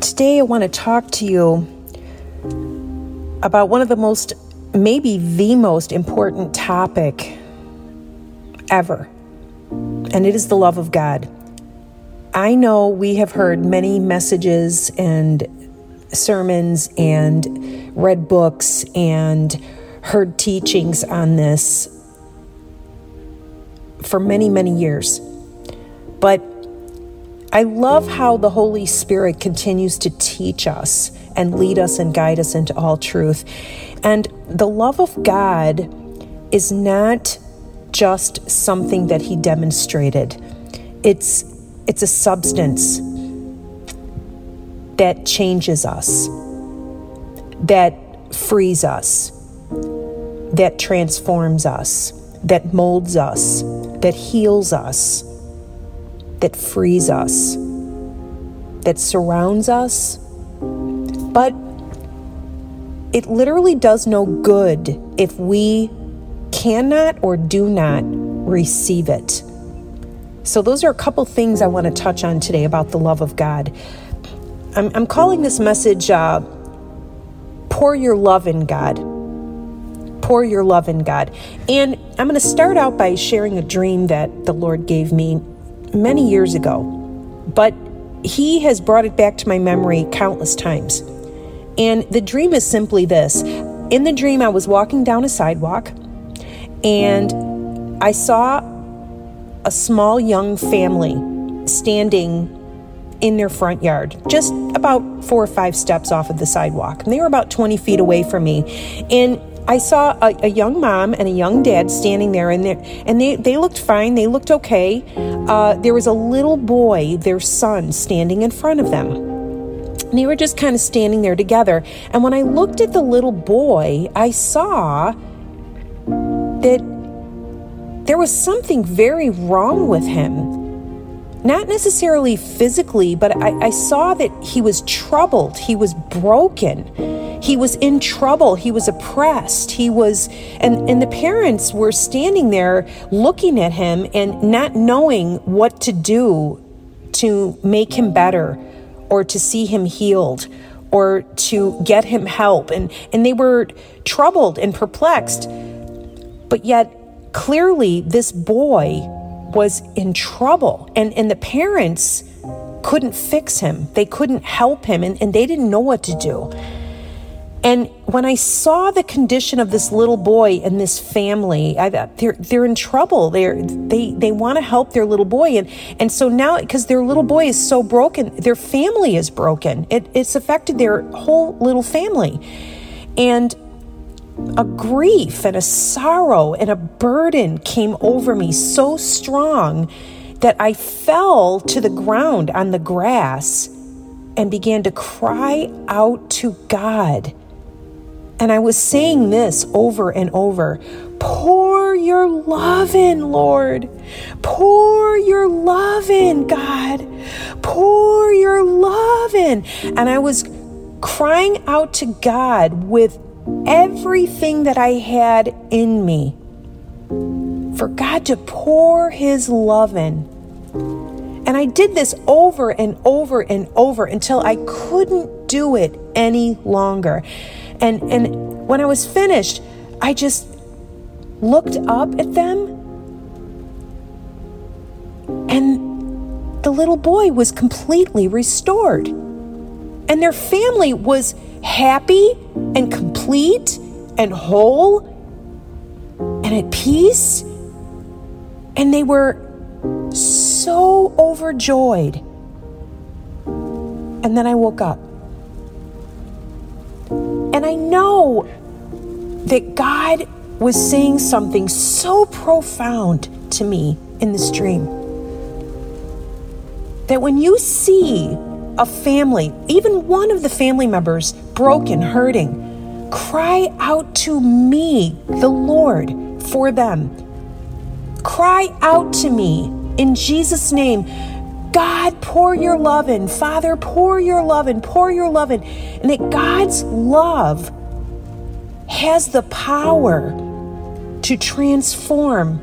Today, I want to talk to you about one of the most, maybe the most important topic ever, and it is the love of God. I know we have heard many messages and sermons and read books and heard teachings on this for many, many years. But I love how the Holy Spirit continues to teach us and lead us and guide us into all truth. And the love of God is not just something that he demonstrated. It's it's a substance that changes us, that frees us, that transforms us, that molds us, that heals us that frees us, that surrounds us, but it literally does no good if we cannot or do not receive it. So, those are a couple things I want to touch on today about the love of God. I'm, I'm calling this message uh, Pour Your Love in God. Pour Your Love in God. And I'm going to start out by sharing a dream that the Lord gave me many years ago, but he has brought it back to my memory countless times. And the dream is simply this In the dream, I was walking down a sidewalk and I saw a small young family standing in their front yard, just about four or five steps off of the sidewalk. And they were about 20 feet away from me. And I saw a, a, young mom and a young dad standing there, and, and they, they looked fine. They looked okay. Uh, there was a little boy, their son, standing in front of them. And they were just kind of standing there together. And when I looked at the little boy, I saw that there was something very wrong with him. Not necessarily physically, but I, I saw that he was troubled, he was broken he was in trouble. He was oppressed. He was, and, and the parents were standing there looking at him and not knowing what to do to make him better or to see him healed or to get him help. And, and they were troubled and perplexed. But yet, clearly, this boy was in trouble. And, and the parents couldn't fix him, they couldn't help him, and, and they didn't know what to do. And when I saw the condition of this little boy and this family, I, they're they're in trouble. They're they they want to help their little boy, and and so now because their little boy is so broken, their family is broken. It, it's affected their whole little family, and a grief and a sorrow and a burden came over me so strong that I fell to the ground on the grass and began to cry out to God and I was saying this over and over pour your love in, Lord. Pour your love in, God. Pour your love in. And I was crying out to God with everything that I had in me for God to pour his love in. And I did this over and over and over until I couldn't do it any longer. And and when I was finished, I just looked up at them and the little boy was completely restored. And their family was happy and complete and whole and at peace. And they were so overjoyed. And then I woke up. And I know that God was saying something so profound to me in this dream. That when you see a family, even one of the family members broken, hurting, cry out to me, the Lord, for them. Cry out to me in Jesus' name God, pour your love in. Father, pour your love in, pour your love in. And that God's love has the power to transform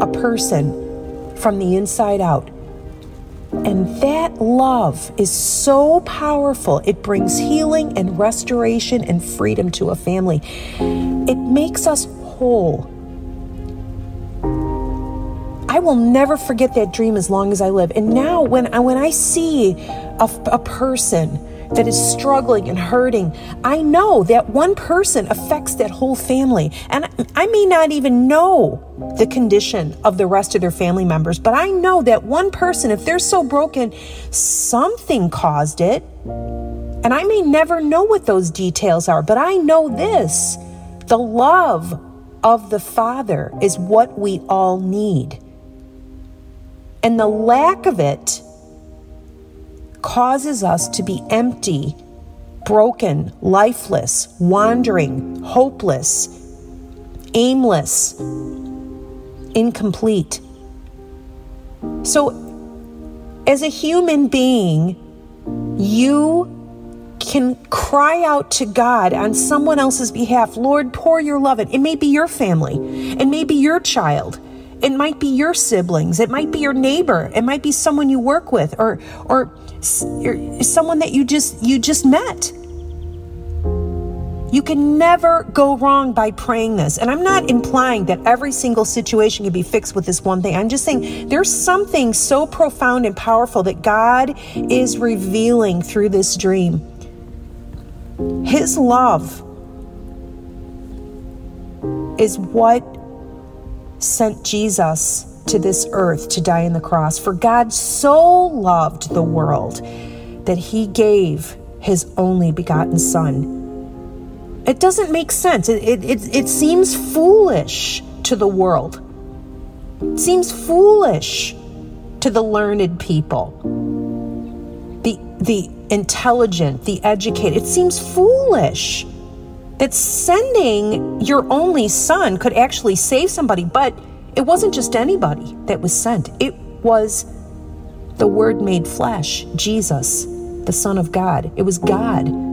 a person from the inside out. And that love is so powerful. It brings healing and restoration and freedom to a family. It makes us whole. I will never forget that dream as long as I live. And now, when I, when I see a, a person that is struggling and hurting, I know that one person affects that whole family. And I may not even know the condition of the rest of their family members, but I know that one person, if they're so broken, something caused it. And I may never know what those details are, but I know this the love of the Father is what we all need. And the lack of it causes us to be empty, broken, lifeless, wandering, hopeless, aimless, incomplete. So, as a human being, you can cry out to God on someone else's behalf Lord, pour your love in. It may be your family, it may be your child. It might be your siblings. It might be your neighbor. It might be someone you work with, or or someone that you just you just met. You can never go wrong by praying this. And I'm not implying that every single situation can be fixed with this one thing. I'm just saying there's something so profound and powerful that God is revealing through this dream. His love is what sent Jesus to this earth to die on the cross. For God so loved the world that he gave his only begotten Son. It doesn't make sense. It, it, it, it seems foolish to the world. It seems foolish to the learned people, the, the intelligent, the educated. It seems foolish that sending your only son could actually save somebody, but it wasn't just anybody that was sent, it was the Word made flesh, Jesus, the Son of God. It was God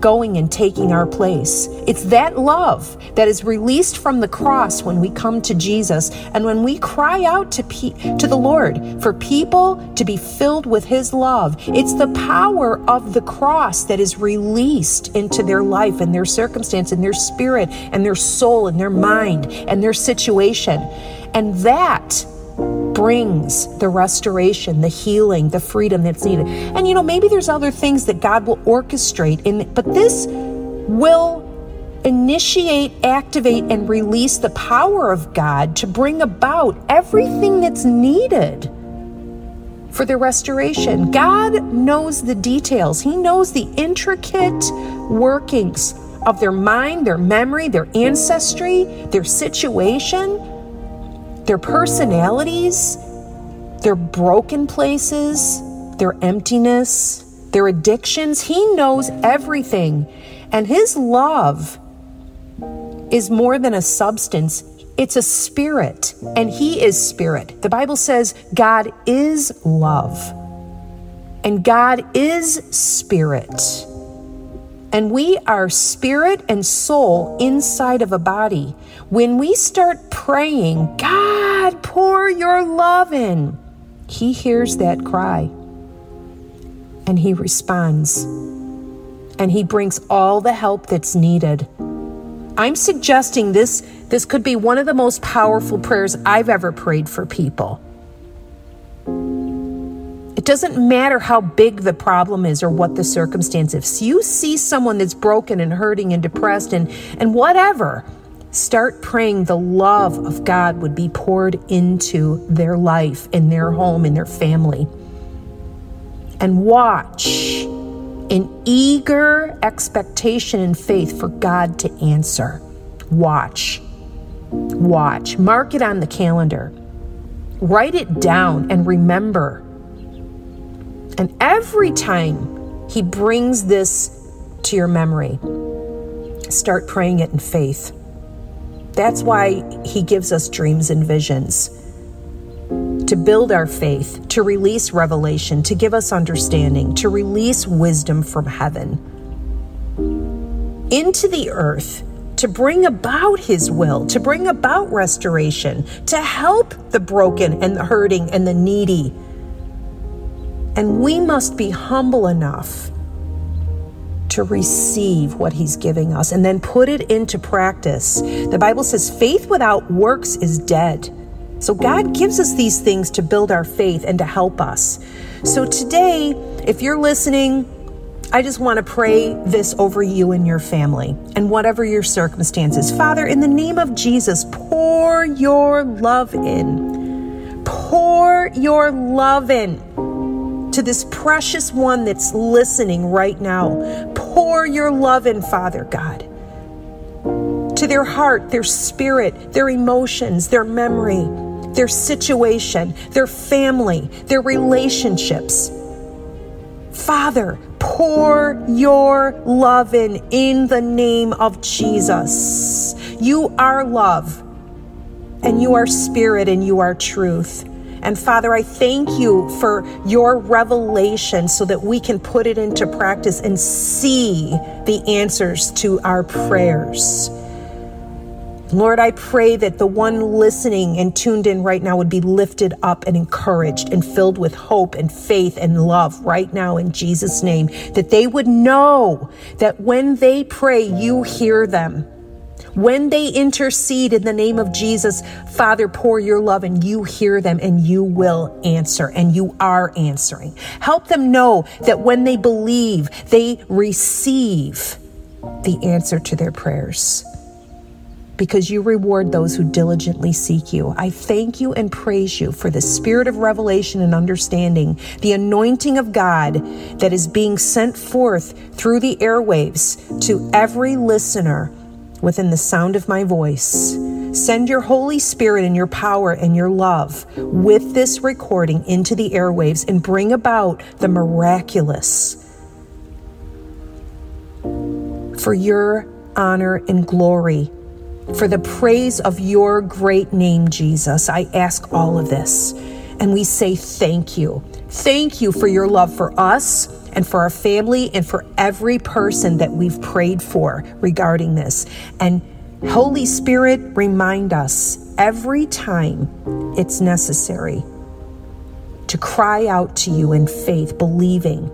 going and taking our place. It's that love that is released from the cross when we come to Jesus and when we cry out to, pe- to the Lord for people to be filled with His love. It's the power of the cross that is released into their life and their circumstance and their spirit and their soul and their mind and their situation. And that brings the restoration, the healing, the freedom that's needed. And you know, maybe there's other things that God will orchestrate in but this will initiate, activate and release the power of God to bring about everything that's needed for the restoration. God knows the details. He knows the intricate workings of their mind, their memory, their ancestry, their situation their personalities, their broken places, their emptiness, their addictions. He knows everything. And His love is more than a substance, it's a spirit, and He is spirit. The Bible says God is love, and God is spirit. And we are spirit and soul inside of a body. When we start praying, God, pour your love in, He hears that cry and He responds and He brings all the help that's needed. I'm suggesting this, this could be one of the most powerful prayers I've ever prayed for people. Doesn't matter how big the problem is or what the circumstance is. If you see someone that's broken and hurting and depressed and, and whatever, start praying the love of God would be poured into their life, in their home, in their family. And watch in eager expectation and faith for God to answer. Watch. Watch. Mark it on the calendar. Write it down and remember and every time He brings this to your memory, start praying it in faith. That's why He gives us dreams and visions to build our faith, to release revelation, to give us understanding, to release wisdom from heaven into the earth to bring about His will, to bring about restoration, to help the broken and the hurting and the needy. And we must be humble enough to receive what He's giving us and then put it into practice. The Bible says faith without works is dead. So God gives us these things to build our faith and to help us. So today, if you're listening, I just want to pray this over you and your family and whatever your circumstances. Father, in the name of Jesus, pour your love in. Pour your love in to this precious one that's listening right now. Pour your love in, Father God, to their heart, their spirit, their emotions, their memory their situation, their family, their relationships. Father, pour your love in in the name of Jesus. You are love, and you are spirit, and you are truth. And Father, I thank you for your revelation so that we can put it into practice and see the answers to our prayers. Lord, I pray that the one listening and tuned in right now would be lifted up and encouraged and filled with hope and faith and love right now in Jesus' name. That they would know that when they pray, you hear them. When they intercede in the name of Jesus, Father, pour your love and you hear them and you will answer and you are answering. Help them know that when they believe, they receive the answer to their prayers because you reward those who diligently seek you. I thank you and praise you for the spirit of revelation and understanding, the anointing of God that is being sent forth through the airwaves to every listener within the sound of my voice. Send your Holy Spirit and your power and your love with this recording into the airwaves and bring about the miraculous for your honor and glory for the praise of your great name, Jesus. I ask all of this. And we say thank you. Thank you for your love for us and for our family and for every person that we've prayed for regarding this. And Holy Spirit, remind us every time it's necessary to cry out to you in faith, believing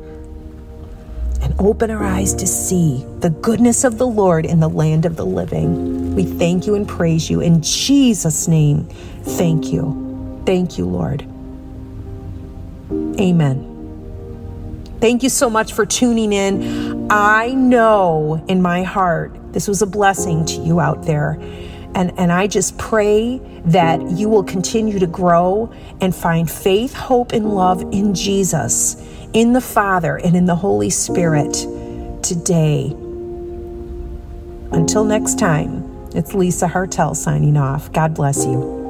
and open our eyes to see the goodness of the Lord in the land of the living. We thank you and praise you. In Jesus' name, thank you. Thank you, Lord. Amen. Thank you so much for tuning in. I know in my heart this was a blessing to you out there. And, and I just pray that you will continue to grow and find faith, hope, and love in Jesus in the Father and in the Holy Spirit today. Until next time, it's Lisa Hartell signing off. God bless you.